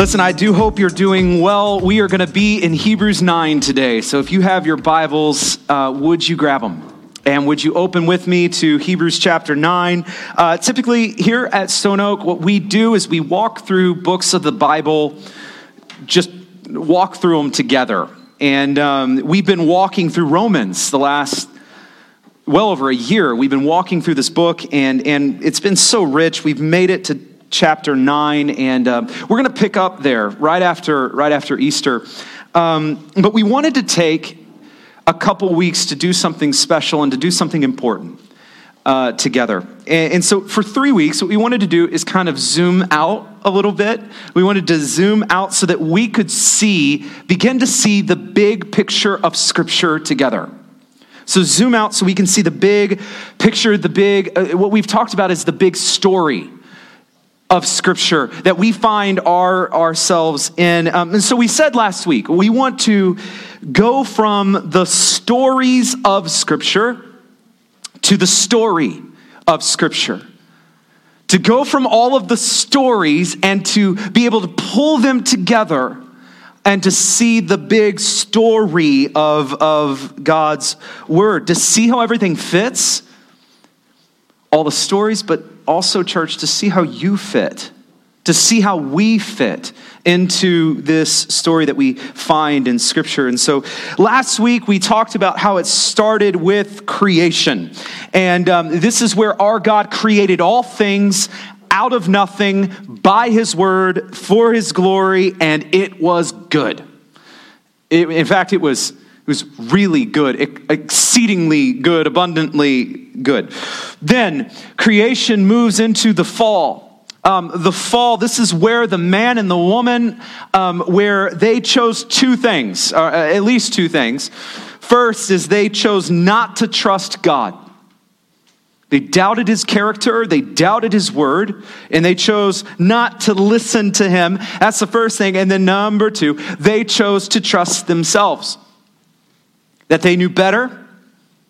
Listen, I do hope you're doing well. We are going to be in Hebrews 9 today. So if you have your Bibles, uh, would you grab them? And would you open with me to Hebrews chapter 9? Uh, typically, here at Stone Oak, what we do is we walk through books of the Bible, just walk through them together. And um, we've been walking through Romans the last well over a year. We've been walking through this book, and, and it's been so rich. We've made it to chapter 9 and uh, we're going to pick up there right after right after easter. Um, but we wanted to take a couple weeks to do something special and to do something important uh, together. And, and so for three weeks what we wanted to do is kind of zoom out a little bit. We wanted to zoom out so that we could see begin to see the big picture of scripture together. So zoom out so we can see the big picture the big uh, what we've talked about is the big story of Scripture that we find our, ourselves in. Um, and so we said last week, we want to go from the stories of Scripture to the story of Scripture. To go from all of the stories and to be able to pull them together and to see the big story of, of God's Word, to see how everything fits, all the stories, but also, church, to see how you fit, to see how we fit into this story that we find in Scripture. And so last week we talked about how it started with creation. And um, this is where our God created all things out of nothing by His word for His glory, and it was good. It, in fact, it was was really good, exceedingly good, abundantly good. Then creation moves into the fall. Um, the fall, this is where the man and the woman, um, where they chose two things, or uh, at least two things. First is they chose not to trust God. They doubted his character, they doubted his word, and they chose not to listen to him. That's the first thing. And then number two, they chose to trust themselves that they knew better,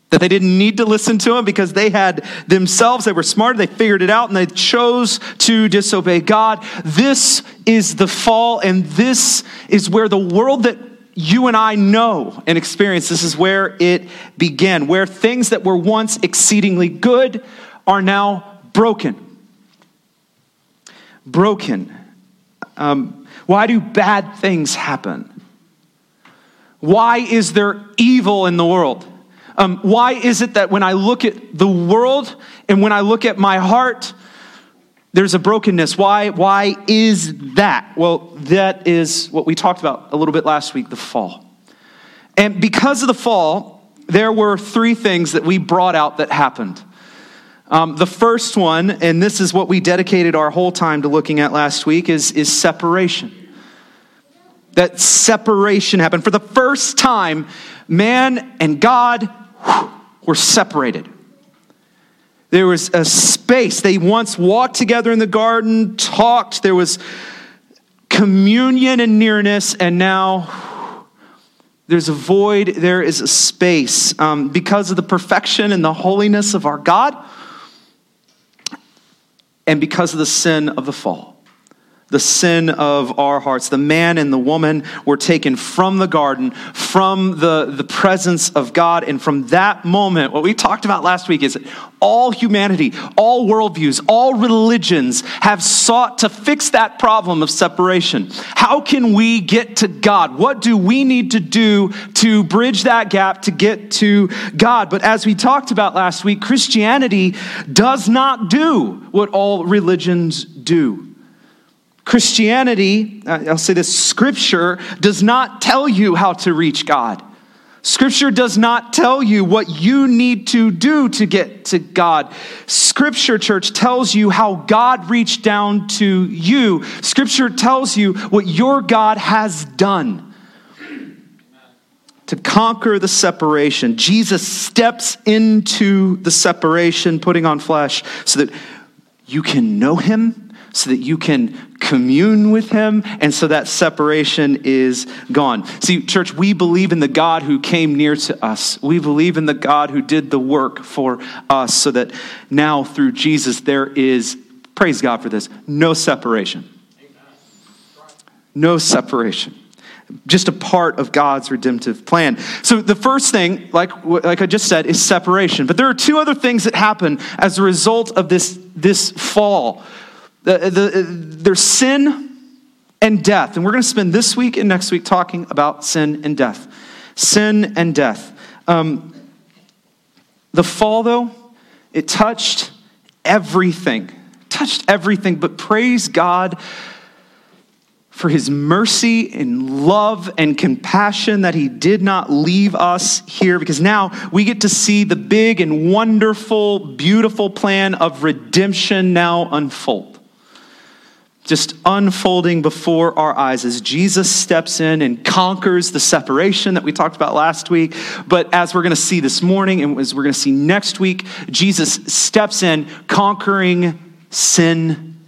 that they didn't need to listen to him because they had themselves, they were smarter, they figured it out, and they chose to disobey God. This is the fall, and this is where the world that you and I know and experience, this is where it began, where things that were once exceedingly good are now broken. Broken. Um, why do bad things happen? Why is there evil in the world? Um, why is it that when I look at the world and when I look at my heart, there's a brokenness? Why, why is that? Well, that is what we talked about a little bit last week the fall. And because of the fall, there were three things that we brought out that happened. Um, the first one, and this is what we dedicated our whole time to looking at last week, is, is separation that separation happened. For the first time, man and God were separated. There was a space. They once walked together in the garden, talked. There was communion and nearness, and now there's a void. There is a space. Um, because of the perfection and the holiness of our God, and because of the sin of the fall the sin of our hearts. The man and the woman were taken from the garden, from the, the presence of God. And from that moment, what we talked about last week is all humanity, all worldviews, all religions have sought to fix that problem of separation. How can we get to God? What do we need to do to bridge that gap to get to God? But as we talked about last week, Christianity does not do what all religions do. Christianity, uh, I'll say this, scripture does not tell you how to reach God. Scripture does not tell you what you need to do to get to God. Scripture, church, tells you how God reached down to you. Scripture tells you what your God has done to conquer the separation. Jesus steps into the separation, putting on flesh, so that you can know him, so that you can commune with him, and so that separation is gone. See, church, we believe in the God who came near to us. We believe in the God who did the work for us, so that now through Jesus there is, praise God for this, no separation. No separation just a part of God's redemptive plan. So the first thing, like, like I just said, is separation. But there are two other things that happen as a result of this, this fall. The, the, there's sin and death. And we're going to spend this week and next week talking about sin and death. Sin and death. Um, the fall, though, it touched everything. Touched everything, but praise God for his mercy and love and compassion that he did not leave us here because now we get to see the big and wonderful, beautiful plan of redemption now unfold. Just unfolding before our eyes as Jesus steps in and conquers the separation that we talked about last week. But as we're going to see this morning and as we're going to see next week, Jesus steps in conquering sin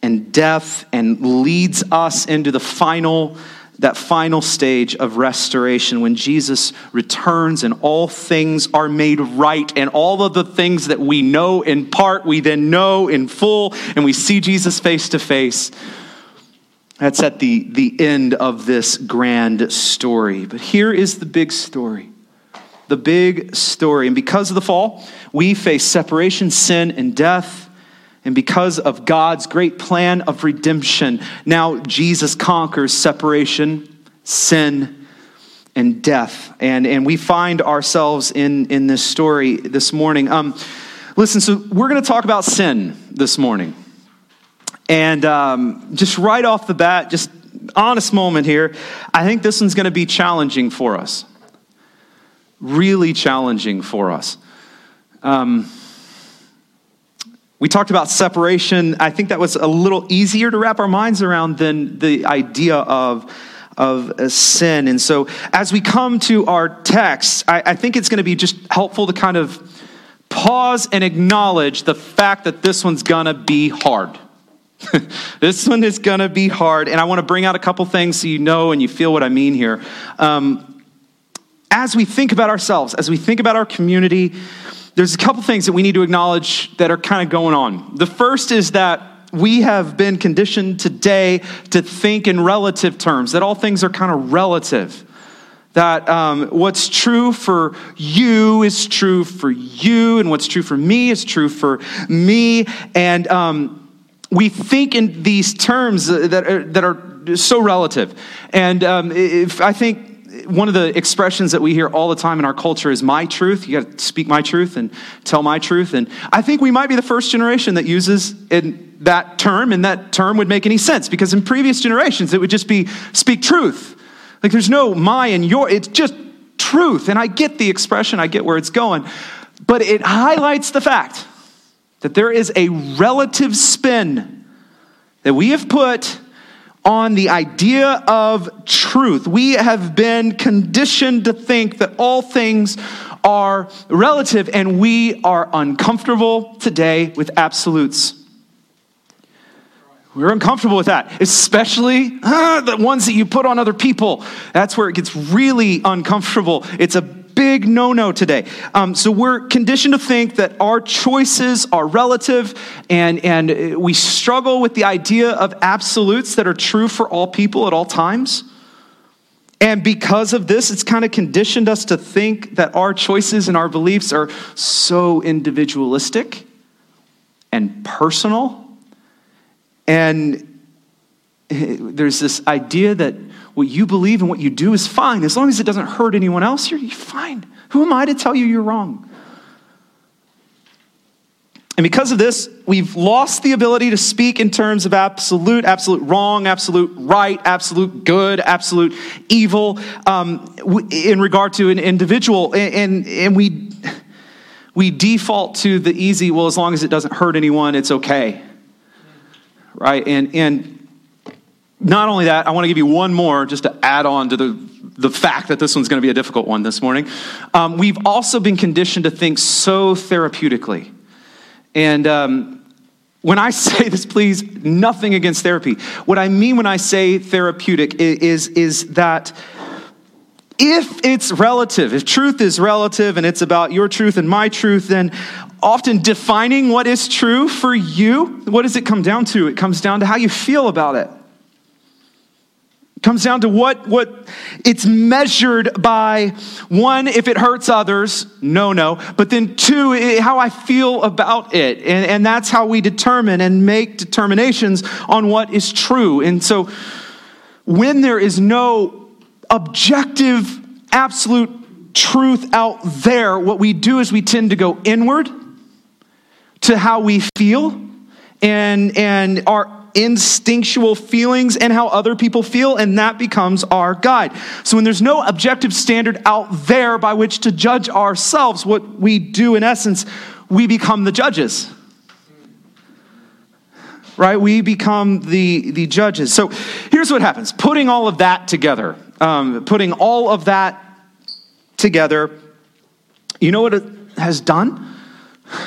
and death and leads us into the final that final stage of restoration when Jesus returns and all things are made right and all of the things that we know in part we then know in full and we see Jesus face to face that's at the, the end of this grand story. But here is the big story. The big story. And because of the fall we face separation sin and death and because of God's great plan of redemption, now Jesus conquers separation, sin, and death. And, and we find ourselves in, in this story this morning. Um, listen, so we're going to talk about sin this morning. And um, just right off the bat, just honest moment here, I think this one's going to be challenging for us. Really challenging for us. Um, we talked about separation. I think that was a little easier to wrap our minds around than the idea of, of sin. And so, as we come to our text, I, I think it's going to be just helpful to kind of pause and acknowledge the fact that this one's going to be hard. this one is going to be hard. And I want to bring out a couple things so you know and you feel what I mean here. Um, as we think about ourselves, as we think about our community, there's a couple things that we need to acknowledge that are kind of going on. The first is that we have been conditioned today to think in relative terms, that all things are kind of relative. That um, what's true for you is true for you, and what's true for me is true for me. And um, we think in these terms that are, that are so relative. And um, if I think one of the expressions that we hear all the time in our culture is my truth. You got to speak my truth and tell my truth. And I think we might be the first generation that uses that term, and that term would make any sense because in previous generations it would just be speak truth. Like there's no my and your, it's just truth. And I get the expression, I get where it's going. But it highlights the fact that there is a relative spin that we have put on the idea of truth. We have been conditioned to think that all things are relative, and we are uncomfortable today with absolutes. We're uncomfortable with that, especially uh, the ones that you put on other people. That's where it gets really uncomfortable. It's a big no no today. Um, so we're conditioned to think that our choices are relative, and, and we struggle with the idea of absolutes that are true for all people at all times. And because of this, it's kind of conditioned us to think that our choices and our beliefs are so individualistic and personal. And there's this idea that what you believe and what you do is fine. As long as it doesn't hurt anyone else, you're, fine. Who am I to tell you you're wrong? And because of this, we've lost the ability to speak in terms of absolute, absolute wrong, absolute right, absolute good, absolute evil um, in regard to an individual. And, and we, we default to the easy, well, as long as it doesn't hurt anyone, it's okay. Right? And, and not only that, I want to give you one more just to add on to the the fact that this one's going to be a difficult one this morning. Um, we've also been conditioned to think so therapeutically. And um, when I say this, please, nothing against therapy. What I mean when I say therapeutic is, is that if it's relative, if truth is relative and it's about your truth and my truth, then often defining what is true for you, what does it come down to? It comes down to how you feel about it comes down to what, what it's measured by one, if it hurts others, no, no. But then two, how I feel about it. And, and that's how we determine and make determinations on what is true. And so when there is no objective, absolute truth out there, what we do is we tend to go inward to how we feel and, and our instinctual feelings and how other people feel, and that becomes our guide. So, when there's no objective standard out there by which to judge ourselves, what we do in essence, we become the judges. Right? We become the, the judges. So, here's what happens putting all of that together, um, putting all of that together, you know what it has done?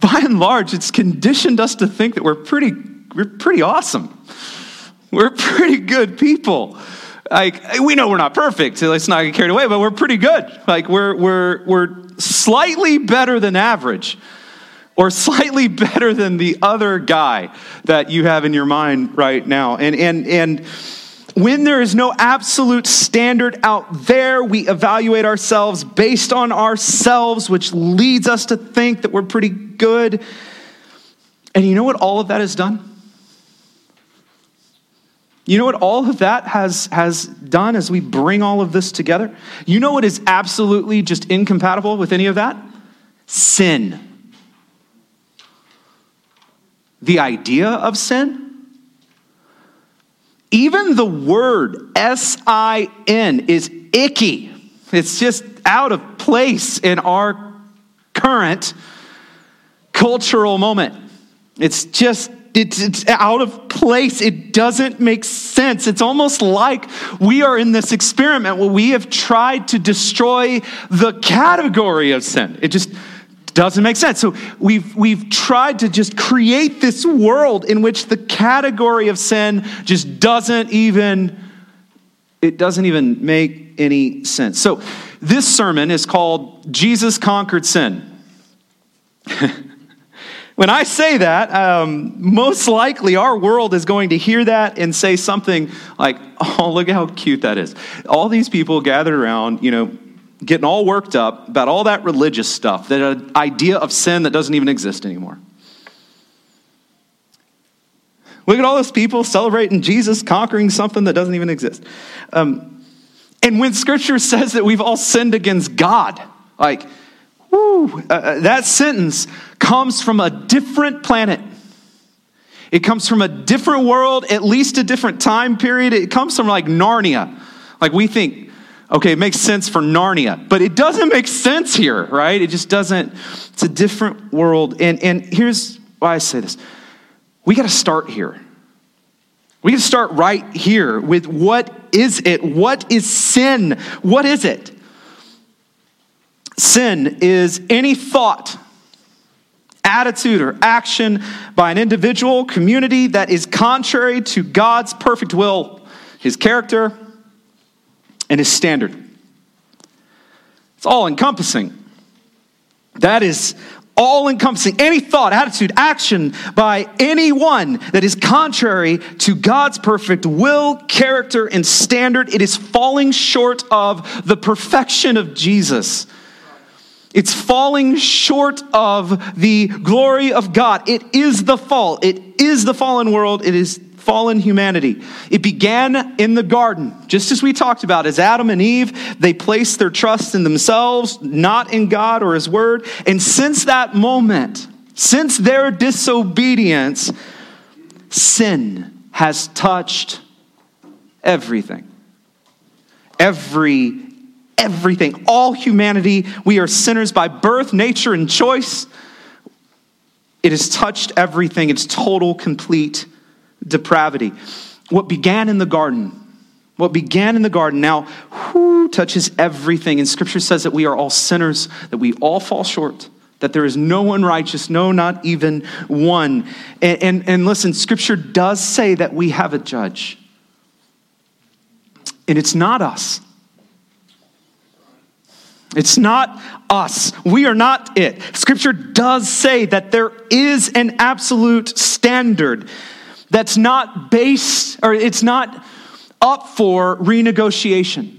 by and large, it's conditioned us to think that we're pretty we're pretty awesome. We're pretty good people. Like we know we're not perfect, so let's not get carried away, but we're pretty good. Like we're we're we're slightly better than average or slightly better than the other guy that you have in your mind right now. And and and when there is no absolute standard out there, we evaluate ourselves based on ourselves, which leads us to think that we're pretty good. And you know what all of that has done? You know what all of that has, has done as we bring all of this together? You know what is absolutely just incompatible with any of that? Sin. The idea of sin. Even the word S I N is icky. It's just out of place in our current cultural moment. It's just it's, it's out of place. It doesn't make sense. It's almost like we are in this experiment where we have tried to destroy the category of sin. It just doesn't make sense. So we've, we've tried to just create this world in which the category of sin just doesn't even, it doesn't even make any sense. So this sermon is called Jesus Conquered Sin. When I say that, um, most likely our world is going to hear that and say something like, oh, look how cute that is. All these people gathered around, you know, getting all worked up about all that religious stuff, that idea of sin that doesn't even exist anymore. Look at all those people celebrating Jesus conquering something that doesn't even exist. Um, and when scripture says that we've all sinned against God, like, Whew, uh, uh, that sentence comes from a different planet. It comes from a different world, at least a different time period. It comes from like Narnia. Like we think, okay, it makes sense for Narnia, but it doesn't make sense here, right? It just doesn't. It's a different world. And, and here's why I say this we got to start here. We got to start right here with what is it? What is sin? What is it? Sin is any thought, attitude, or action by an individual, community that is contrary to God's perfect will, his character, and his standard. It's all encompassing. That is all encompassing. Any thought, attitude, action by anyone that is contrary to God's perfect will, character, and standard, it is falling short of the perfection of Jesus. It's falling short of the glory of God. It is the fall. It is the fallen world. It is fallen humanity. It began in the garden, just as we talked about, as Adam and Eve, they placed their trust in themselves, not in God or His Word. And since that moment, since their disobedience, sin has touched everything. Every everything, all humanity. We are sinners by birth, nature, and choice. It has touched everything. It's total, complete depravity. What began in the garden What began in the garden now whoo, touches everything. And scripture says that we are all sinners, that we all fall short, that there is no one righteous, no, not even one. And, and, and listen, scripture does say that we have a judge. And it's not us. It's not us. We are not it. Scripture does say that there is an absolute standard that's not based, or it's not up for renegotiation.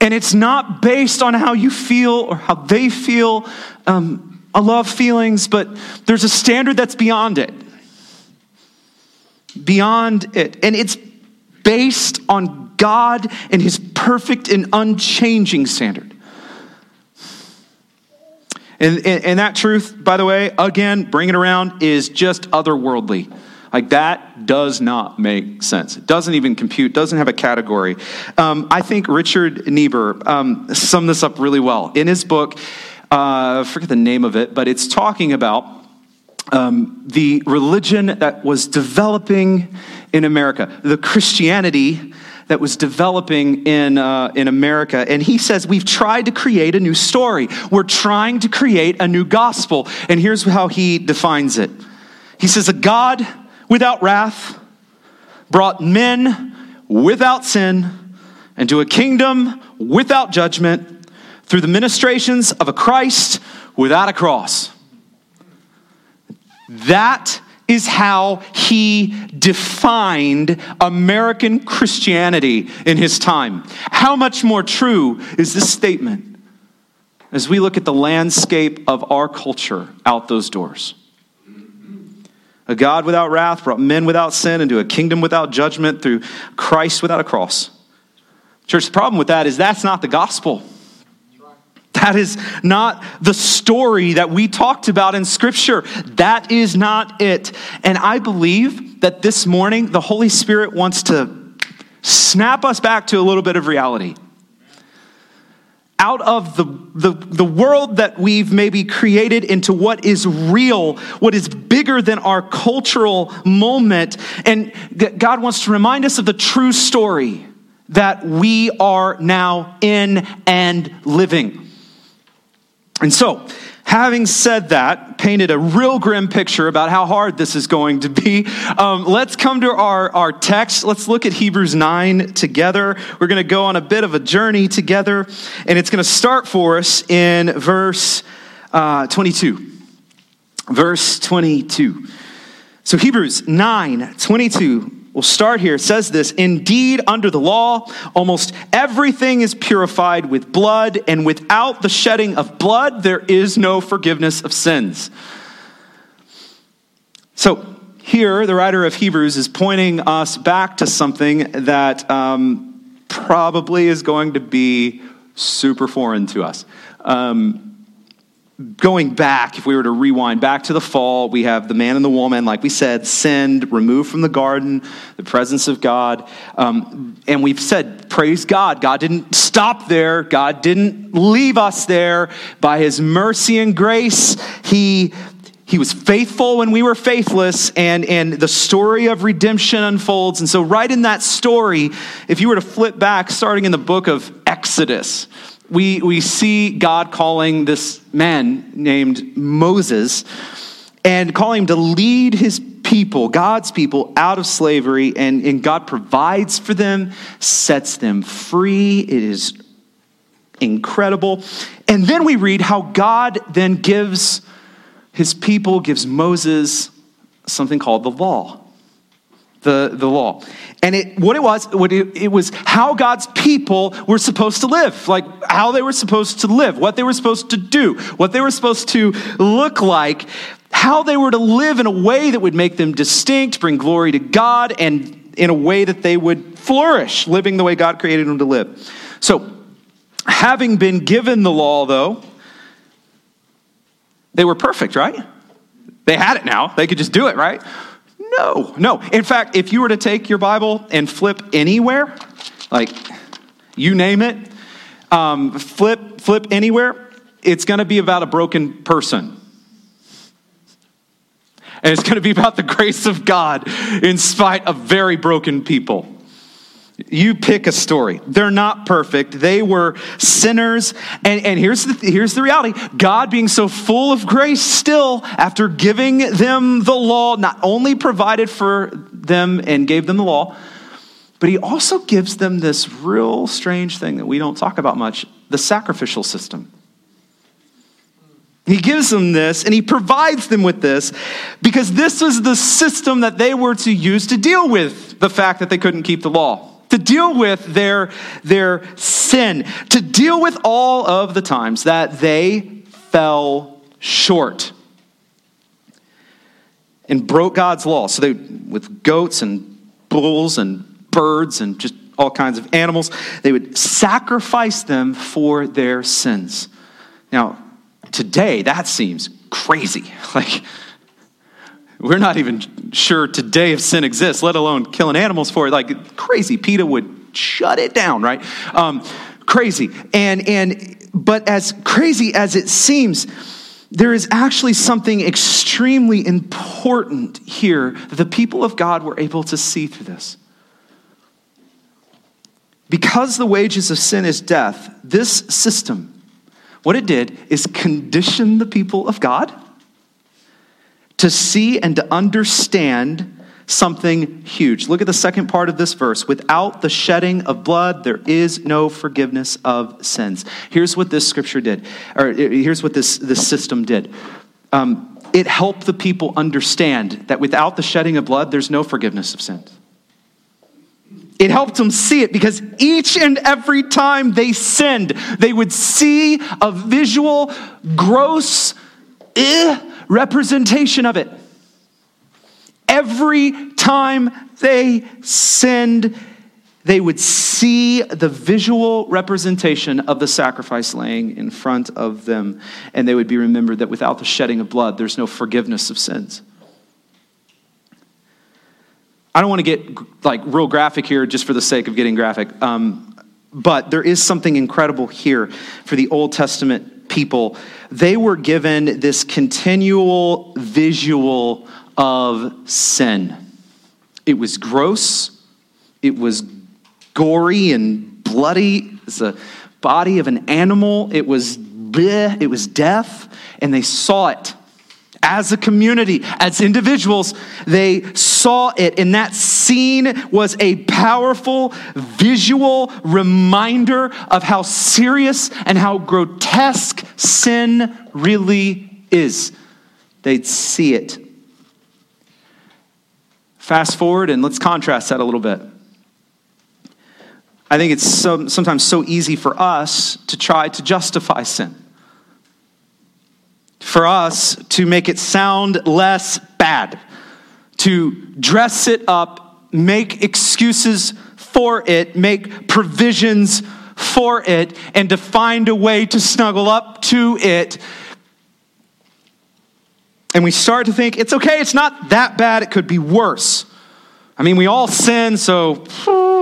And it's not based on how you feel or how they feel. Um, I love feelings, but there's a standard that's beyond it. Beyond it. And it's based on God and His perfect and unchanging standard. And, and, and, that truth, by the way, again, bring it around, is just otherworldly. Like that does not make sense. It doesn't even compute, doesn't have a category. Um, I think Richard Niebuhr um, summed this up really well. In his book, uh, I forget the name of it, but it's talking about um, the religion that was developing in America, the Christianity that was developing in, uh, in America. And he says, We've tried to create a new story. We're trying to create a new gospel. And here's how he defines it He says, A God without wrath brought men without sin into a kingdom without judgment through the ministrations of a Christ without a cross. That is how he defined American Christianity in his time. How much more true is this statement as we look at the landscape of our culture out those doors? A God without wrath brought men without sin into a kingdom without judgment through Christ without a cross. Church, the problem with that is that's not the gospel. That is not the story that we talked about in Scripture. That is not it. And I believe that this morning the Holy Spirit wants to snap us back to a little bit of reality. Out of the, the, the world that we've maybe created into what is real, what is bigger than our cultural moment. And God wants to remind us of the true story that we are now in and living. And so, having said that, painted a real grim picture about how hard this is going to be, um, let's come to our, our text. Let's look at Hebrews 9 together. We're going to go on a bit of a journey together, and it's going to start for us in verse uh, 22. Verse 22. So, Hebrews 9 22 We'll start here. It says this Indeed, under the law, almost everything is purified with blood, and without the shedding of blood, there is no forgiveness of sins. So, here, the writer of Hebrews is pointing us back to something that um, probably is going to be super foreign to us. Um, going back, if we were to rewind back to the fall, we have the man and the woman, like we said, sinned, removed from the garden, the presence of God. Um, and we've said, praise God. God didn't stop there, God didn't leave us there. By his mercy and grace, he. He was faithful when we were faithless, and, and the story of redemption unfolds. And so, right in that story, if you were to flip back, starting in the book of Exodus, we, we see God calling this man named Moses and calling him to lead his people, God's people, out of slavery. And, and God provides for them, sets them free. It is incredible. And then we read how God then gives his people, gives Moses something called the law the, the law. And it, what it was, what it, it was how God's people were supposed to live, like how they were supposed to live, what they were supposed to do, what they were supposed to look like, how they were to live in a way that would make them distinct, bring glory to God, and in a way that they would flourish, living the way God created them to live. So, having been given the law, though, they were perfect, right? They had it now. They could just do it, right? No, no. In fact, if you were to take your Bible and flip anywhere, like you name it, um, flip, flip anywhere, it's going to be about a broken person. And it's going to be about the grace of God in spite of very broken people. You pick a story. They're not perfect. They were sinners. And, and here's, the, here's the reality God, being so full of grace still, after giving them the law, not only provided for them and gave them the law, but he also gives them this real strange thing that we don't talk about much the sacrificial system. He gives them this and he provides them with this because this was the system that they were to use to deal with the fact that they couldn't keep the law, to deal with their, their sin, to deal with all of the times that they fell short and broke God's law. So they, with goats and bulls and birds and just all kinds of animals, they would sacrifice them for their sins. Now, today that seems crazy. Like, we're not even sure today if sin exists, let alone killing animals for it. Like, crazy. PETA would shut it down, right? Um, crazy. And, and, but as crazy as it seems, there is actually something extremely important here that the people of God were able to see through this. Because the wages of sin is death, this system what it did is condition the people of God to see and to understand something huge. Look at the second part of this verse. Without the shedding of blood, there is no forgiveness of sins. Here's what this scripture did, or here's what this, this system did. Um, it helped the people understand that without the shedding of blood, there's no forgiveness of sins it helped them see it because each and every time they sinned, they would see a visual, gross eh, representation of it. Every time they sinned, they would see the visual representation of the sacrifice laying in front of them, and they would be remembered that without the shedding of blood, there's no forgiveness of sins. I don't want to get like real graphic here just for the sake of getting graphic. Um, but there is something incredible here for the Old Testament people. They were given this continual visual of sin. It was gross, it was gory and bloody. It's a body of an animal. It was bleh, it was death, and they saw it as a community, as individuals, they saw it. And that scene was a powerful visual reminder of how serious and how grotesque sin really is. They'd see it. Fast forward and let's contrast that a little bit. I think it's so, sometimes so easy for us to try to justify sin for us to make it sound less bad, to dress it up, make excuses for it, make provisions for it, and to find a way to snuggle up to it. And we start to think it's okay, it's not that bad, it could be worse. I mean, we all sin, so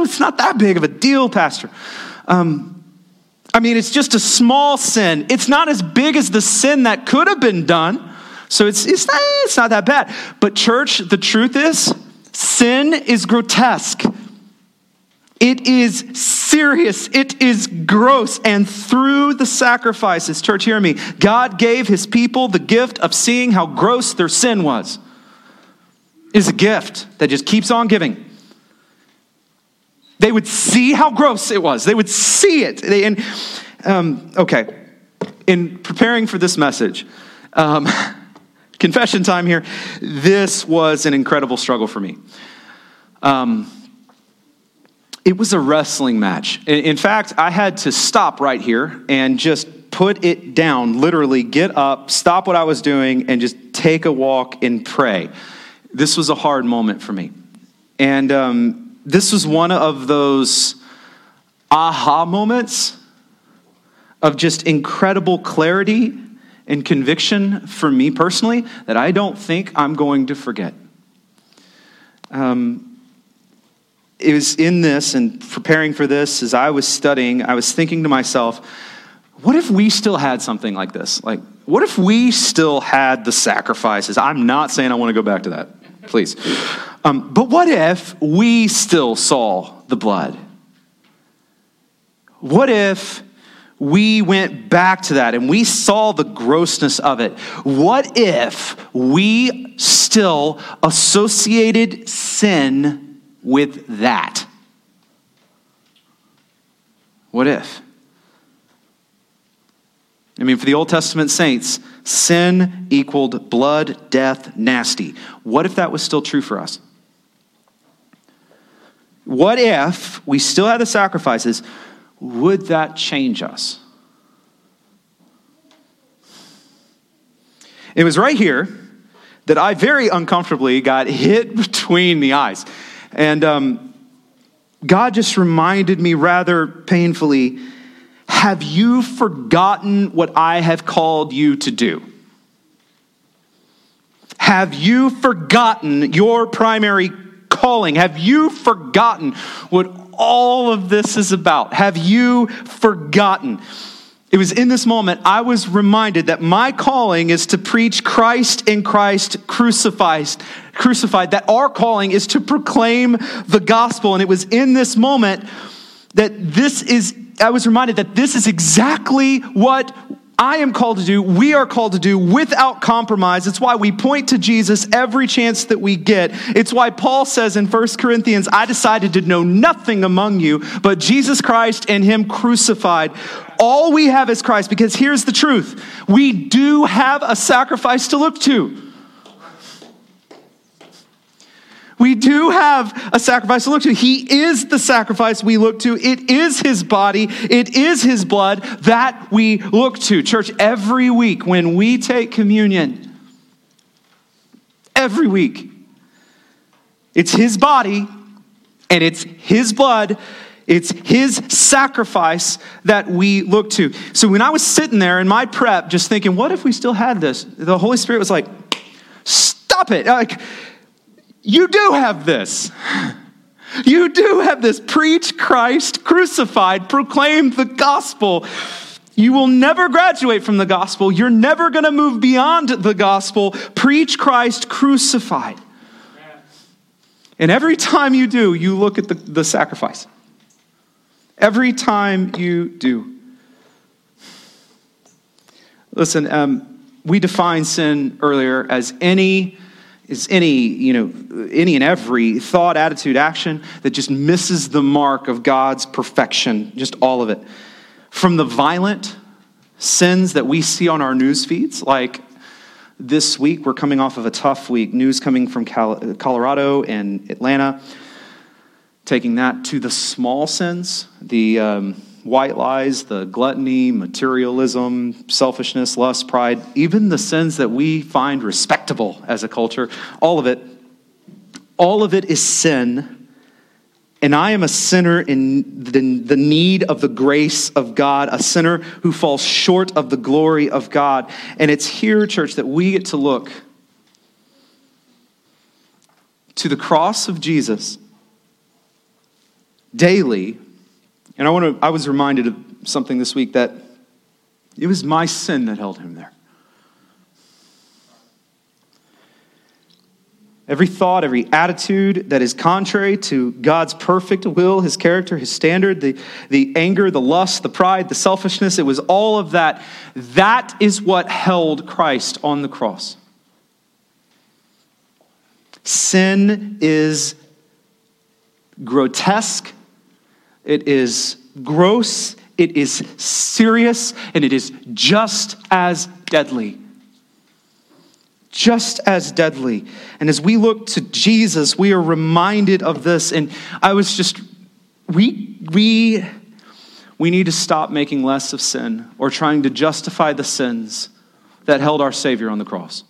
it's not that big of a deal, Pastor. Um, I mean, it's just a small sin. It's not as big as the sin that could have been done. So it's, it's, not, it's not that bad. But, church, the truth is, sin is grotesque. It is serious. It is gross. And through the sacrifices, church, hear me, God gave his people the gift of seeing how gross their sin was. It is a gift that just keeps on giving. They would see how gross it was. They would see it. They, and um, okay, in preparing for this message, um, confession time here. This was an incredible struggle for me. Um, it was a wrestling match. In, fact, I had to stop right here and just put it down, literally get up, stop what I was doing, and just take a walk and pray. This was a hard moment for me. And um, this was one of those aha moments of just incredible clarity and conviction for me personally that I don't think I'm going to forget. Um, it was in this and preparing for this as I was studying, I was thinking to myself, what if we still had something like this? Like, what if we still had the sacrifices? I'm not saying I want to go back to that, please. Um, but what if we still saw the blood? what if we went back to that and we saw the grossness of it? What if we still associated sin with that? What if? I mean, for the Old Testament saints, sin equaled blood, death, nasty. What if that was still true for us? What if we still had the sacrifices? Would that change us? It was right here that I very uncomfortably got hit between the eyes. And um, God just reminded me rather painfully have you forgotten what I have called you to do? Have you forgotten your primary calling? Have you forgotten what all of this is about? Have you forgotten? It was in this moment I was reminded that my calling is to preach Christ in Christ crucified, crucified, that our calling is to proclaim the gospel. And it was in this moment that this is I was reminded that this is exactly what I am called to do, we are called to do without compromise. It's why we point to Jesus every chance that we get. It's why Paul says in 1 Corinthians, I decided to know nothing among you but Jesus Christ and Him crucified. All we have is Christ, because here's the truth we do have a sacrifice to look to. We do have a sacrifice to look to. He is the sacrifice we look to. It is his body, it is his blood that we look to. Church, every week when we take communion, every week, it's his body and it's his blood. It's his sacrifice that we look to. So when I was sitting there in my prep, just thinking, what if we still had this? The Holy Spirit was like, stop it. Like, you do have this. You do have this. Preach Christ crucified, proclaim the gospel. You will never graduate from the gospel. You're never going to move beyond the gospel. Preach Christ crucified. And every time you do, you look at the, the sacrifice. Every time you do. Listen, um, we defined sin earlier as any is any, you know, any and every thought, attitude, action that just misses the mark of God's perfection, just all of it. From the violent sins that we see on our news feeds, like this week, we're coming off of a tough week, news coming from Colorado and Atlanta, taking that to the small sins, the um, white lies, the gluttony, materialism, selfishness, lust, pride, even the sins that we find respectable as a culture, all of it, all of it is sin. And I am a sinner in the, need of the grace of God, a sinner who falls short of the glory of God. And it's here, church, that we get to look to the cross of Jesus daily and I, want to, I was reminded of something this week that it was my sin that held him there. Every thought, every attitude that is contrary to God's perfect will, his character, his standard, the, the anger, the lust, the pride, the selfishness, it was all of that. That is what held Christ on the cross. Sin is grotesque it is gross, it is serious, and it is just as deadly. Just as deadly. And as we look to Jesus, we are reminded of this. And I was just, we, we, we need to stop making less of sin or trying to justify the sins that held our Savior on the cross.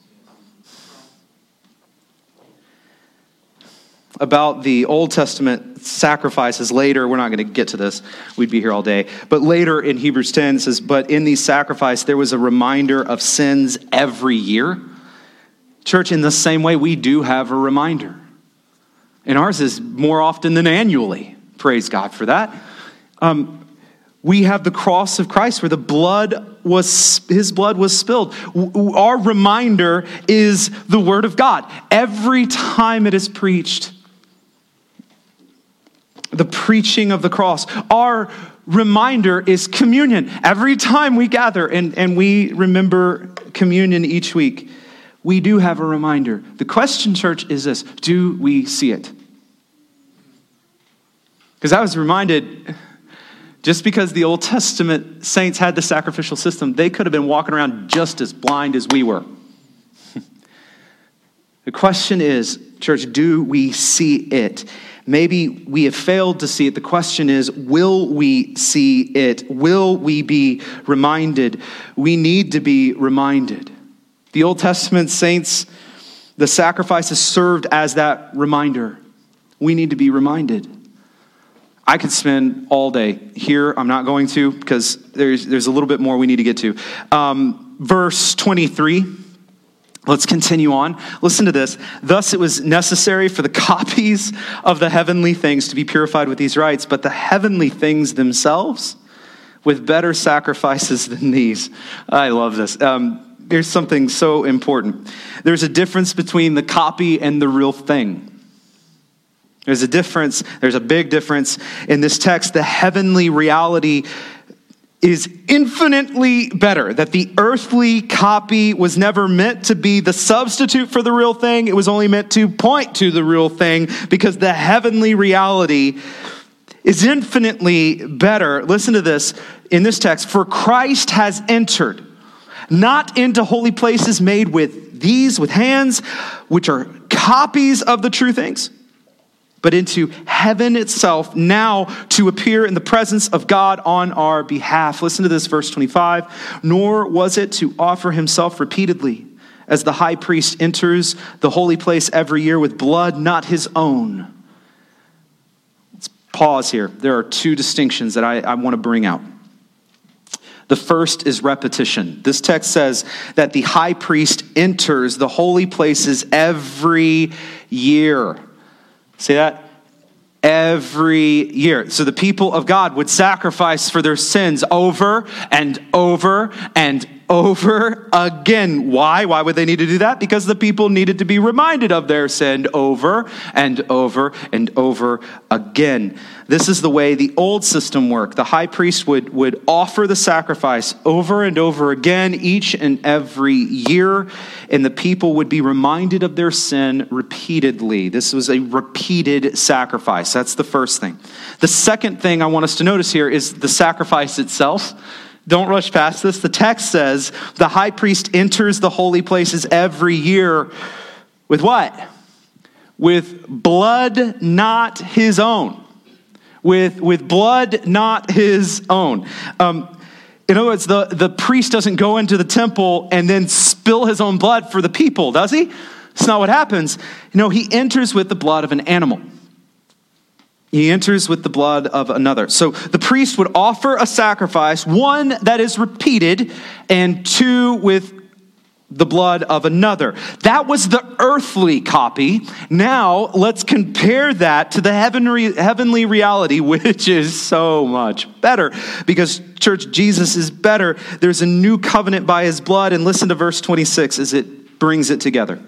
About the Old Testament sacrifices later. We're not going to get to this, we'd be here all day. But later in Hebrews 10, it says, But in these sacrifices, there was a reminder of sins every year. Church, in the same way, we do have a reminder. And ours is more often than annually. Praise God for that. Um, we have the cross of Christ where the blood was his blood was spilled. Our reminder is the word of God. Every time it is preached, the preaching of the cross. Our reminder is communion. Every time we gather and, and we remember communion each week, we do have a reminder. The question, church, is this do we see it? Because I was reminded just because the Old Testament saints had the sacrificial system, they could have been walking around just as blind as we were. the question is, church, do we see it? Maybe we have failed to see it. The question is, will we see it? Will we be reminded? We need to be reminded. The Old Testament saints, the sacrifices served as that reminder. We need to be reminded. I could spend all day here. I'm not going to because there's, there's a little bit more we need to get to. Um, verse 23. Let's continue on. Listen to this. Thus, it was necessary for the copies of the heavenly things to be purified with these rites, but the heavenly things themselves with better sacrifices than these. I love this. Um, here's something so important there's a difference between the copy and the real thing. There's a difference, there's a big difference in this text. The heavenly reality is infinitely better. That the earthly copy was never meant to be the substitute for the real thing, it was only meant to point to the real thing because the heavenly reality is infinitely better. Listen to this in this text for Christ has entered not into holy places made with these, with hands, which are copies of the true things, but into heaven itself, now to appear in the presence of God on our behalf. Listen to this, verse 25. Nor was it to offer himself repeatedly, as the high priest enters the holy place every year with blood not his own. Let's pause here. There are two distinctions that I, I want to bring out. The first is repetition. This text says that the high priest enters the holy places every year. See that? Every year. So the people of God would sacrifice for their sins over and over and over again. Why? Why would they need to do that? Because the people needed to be reminded of their sin over and over and over again. This is the way the old system worked. The high priest would, would offer the sacrifice over and over again each and every year, and the people would be reminded of their sin repeatedly. This was a repeated sacrifice. That's the first thing. The second thing I want us to notice here is the sacrifice itself. Don't rush past this. The text says the high priest enters the holy places every year with what? With blood not his own. With, with blood not his own. Um, in other words, the, the priest doesn't go into the temple and then spill his own blood for the people, does he? It's not what happens. You know, he enters with the blood of an animal. He enters with the blood of another. So the priest would offer a sacrifice, one that is repeated, and two with the blood of another. That was the earthly copy. Now let's compare that to the heavenly, heavenly reality, which is so much better. Because, church, Jesus is better. There's a new covenant by his blood. And listen to verse 26 as it brings it together.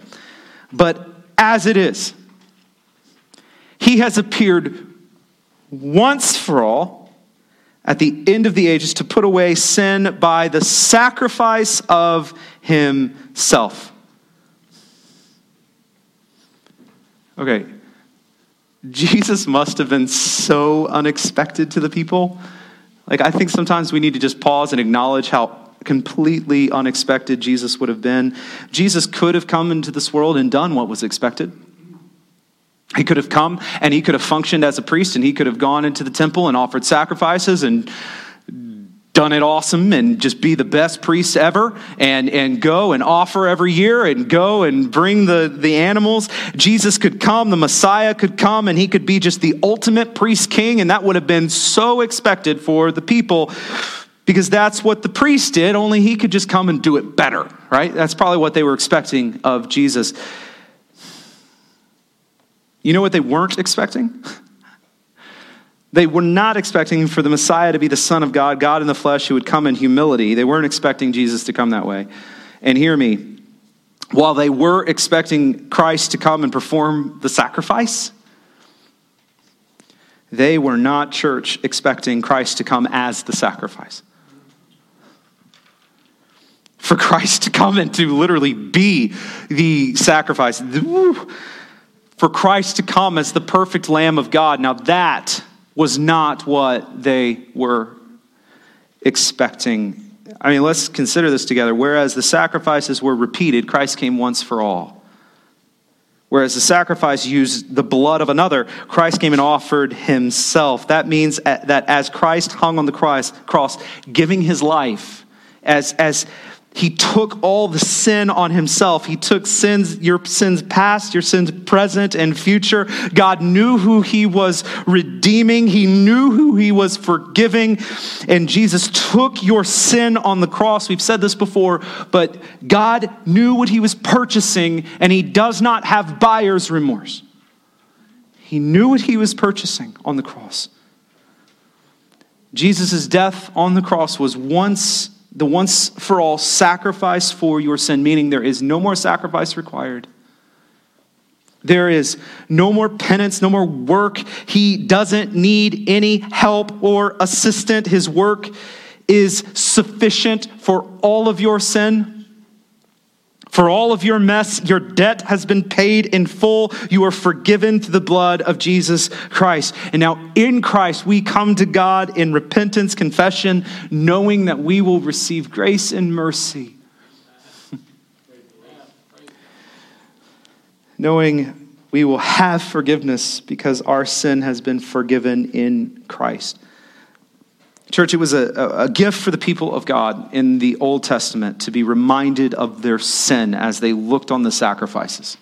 But as it is, he has appeared once for all at the end of the ages to put away sin by the sacrifice of himself. Okay, Jesus must have been so unexpected to the people. Like, I think sometimes we need to just pause and acknowledge how completely unexpected Jesus would have been. Jesus could have come into this world and done what was expected. He could have come and he could have functioned as a priest and he could have gone into the temple and offered sacrifices and done it awesome and just be the best priest ever and, and go and offer every year and go and bring the, the animals. Jesus could come, the Messiah could come, and he could be just the ultimate priest king, and that would have been so expected for the people because that's what the priest did, only he could just come and do it better, right? That's probably what they were expecting of Jesus. You know what they weren't expecting? They were not expecting for the Messiah to be the Son of God, God in the flesh, who would come in humility. They weren't expecting Jesus to come that way. And hear me, while they were expecting Christ to come and perform the sacrifice, They were not, church, expecting Christ to come as the sacrifice. For Christ to come and to literally be the sacrifice. For Christ to come as the perfect Lamb of God. Now, that was not what they were expecting. I mean, let's consider this together. Whereas the sacrifices were repeated, Christ came once for all. Whereas the sacrifice used the blood of another, Christ came and offered himself. That means that as Christ hung on the cross, giving his life, as, as he took all the sin on himself. He took sins, your sins past, your sins present and future. God knew who he was redeeming. He knew who he was forgiving. And Jesus took your sin on the cross. We've said this before, but God knew what he was purchasing and he does not have buyer's remorse. He knew what he was purchasing on the cross. Jesus' death on the cross was once the once for all sacrifice for your sin, meaning there is no more sacrifice required. There is no more penance, no more work. He doesn't need any help or assistant. His work is sufficient for all of your sin. For all of your mess, your debt has been paid in full. You are forgiven through the blood of Jesus Christ. And now in Christ, we come to God in repentance, confession, knowing that we will receive grace and mercy. knowing we will have forgiveness because our sin has been forgiven in Christ. Church, it was a, a gift for the people of God in the Old Testament to be reminded of their sin as they looked on the sacrifices,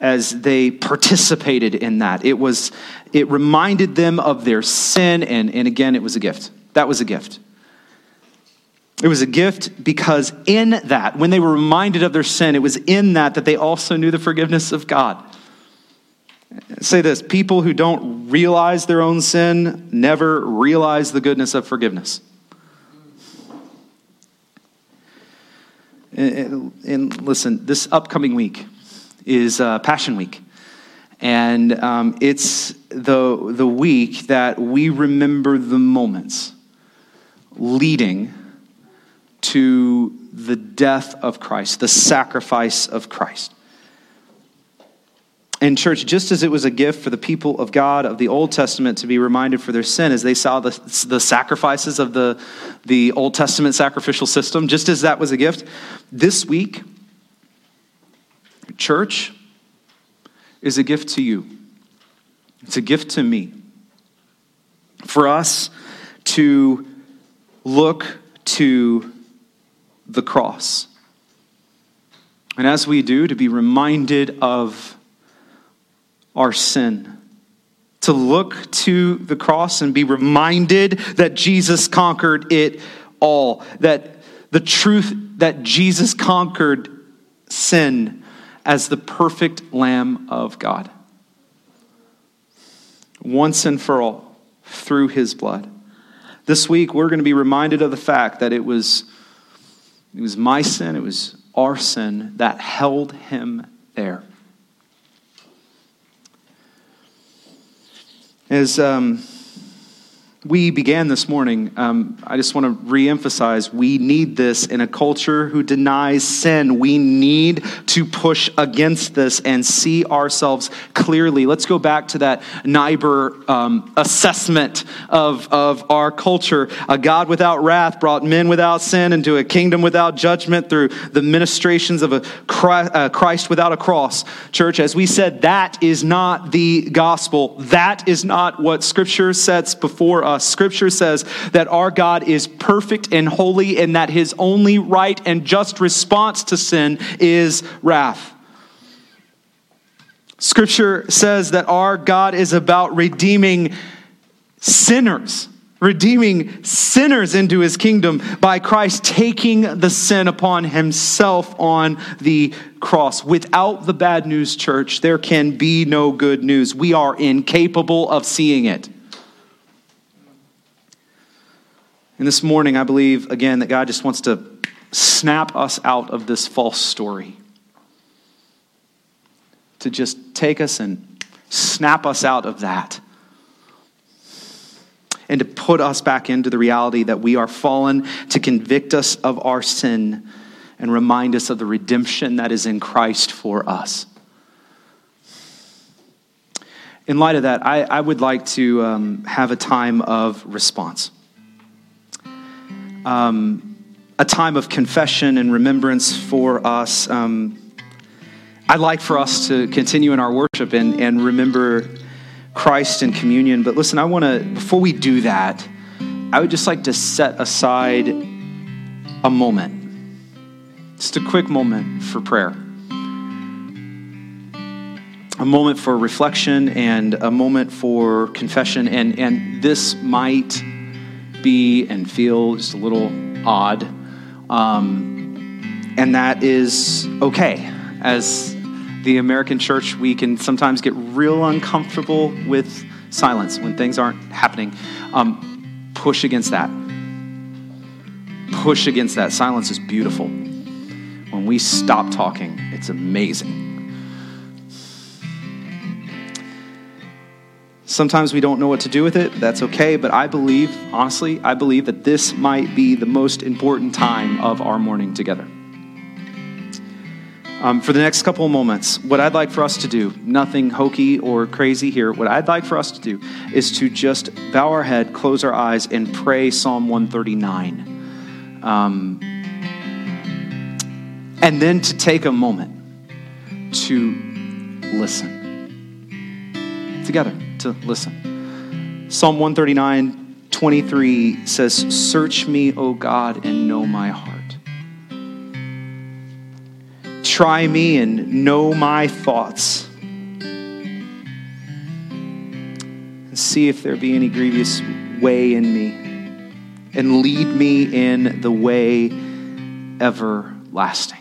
as they participated in that. It, was, it reminded them of their sin, and, and again, it was a gift. That was a gift. It was a gift because in that, when they were reminded of their sin, it was in that that they also knew the forgiveness of God say this people who don't realize their own sin never realize the goodness of forgiveness. And, and listen, this upcoming week is uh, Passion Week. And um, it's the, the week that we remember the moments leading to the death of Christ, the sacrifice of Christ. And, church, just as it was a gift for the people of God of the Old Testament to be reminded for their sin as they saw the, the sacrifices of the, the Old Testament sacrificial system, just as that was a gift, this week, church is a gift to you. It's a gift to me. For us to look to the cross. And as we do, to be reminded of our sin. To look to the cross and be reminded that Jesus conquered it all. That the truth that Jesus conquered sin as the perfect Lamb of God. Once and for all, through his blood. This week, we're going to be reminded of the fact that it was, it was my sin, it was our sin that held him there. As um, we began this morning, um, I just want to reemphasize we need this in a culture who denies sin. We need to push against this and see ourselves clearly. Let's go back to that Niebuhr um, assessment of, of our culture. A God without wrath brought men without sin into a kingdom without judgment through the ministrations of a Christ without a cross. Church, as we said, that is not the gospel. That is not what Scripture sets before us. Uh, scripture says that our God is perfect and holy, and that his only right and just response to sin is wrath. Scripture says that our God is about redeeming sinners, redeeming sinners into his kingdom by Christ taking the sin upon himself on the cross. Without the bad news, church, there can be no good news. We are incapable of seeing it. And this morning, I believe, again, that God just wants to snap us out of this false story. To just take us and snap us out of that. and to put us back into the reality that we are fallen, to convict us of our sin and remind us of the redemption that is in Christ for us. In light of that, I, I would like to um, have a time of response. Um, a time of confession and remembrance for us. Um, I'd like for us to continue in our worship and, and remember Christ in communion. But listen, I want to, before we do that, I would just like to set aside a moment, just a quick moment for prayer. A moment for reflection and a moment for confession. And, and this might be and feel just a little odd. Um, and that is okay. As the American church, we can sometimes get real uncomfortable with silence when things aren't happening. Um, push against that. Push against that. Silence is beautiful. When we stop talking, it's amazing. Sometimes we don't know what to do with it. That's okay. But I believe, honestly, I believe that this might be the most important time of our morning together. Um, for the next couple of moments, what I'd like for us to do, nothing hokey or crazy here, what I'd like for us to do is to just bow our head, close our eyes, and pray Psalm 139. Um, and then to take a moment to listen together to listen. Psalm 139, 23 says, Search me, O God, and know my heart. Try me and know my thoughts. And see if there be any grievous way in me. And lead me in the way everlasting.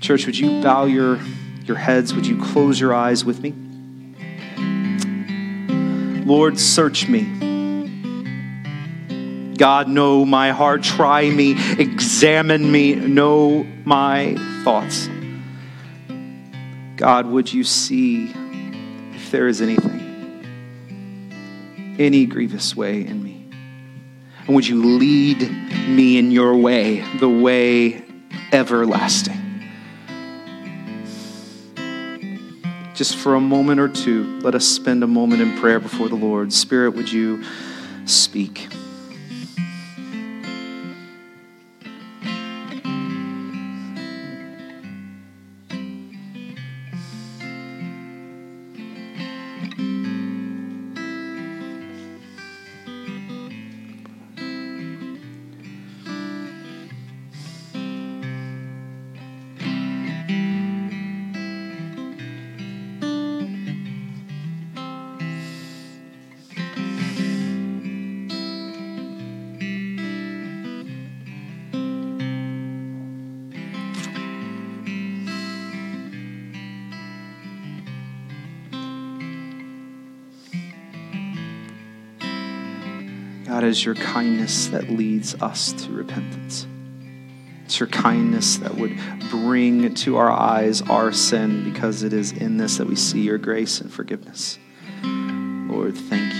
Church, would you bow your your heads, would you close your eyes with me? Lord, search me. God, know my heart. Try me. Examine me. Know my thoughts. God, would you see if there is anything, any grievous way in me? And would you lead me in your way, the way everlasting? Just for a moment or two, let us spend a moment in prayer before the Lord. Spirit, would you speak? Is your kindness that leads us to repentance. It's your kindness that would bring to our eyes our sin because it is in this that we see your grace and forgiveness. Lord, thank you.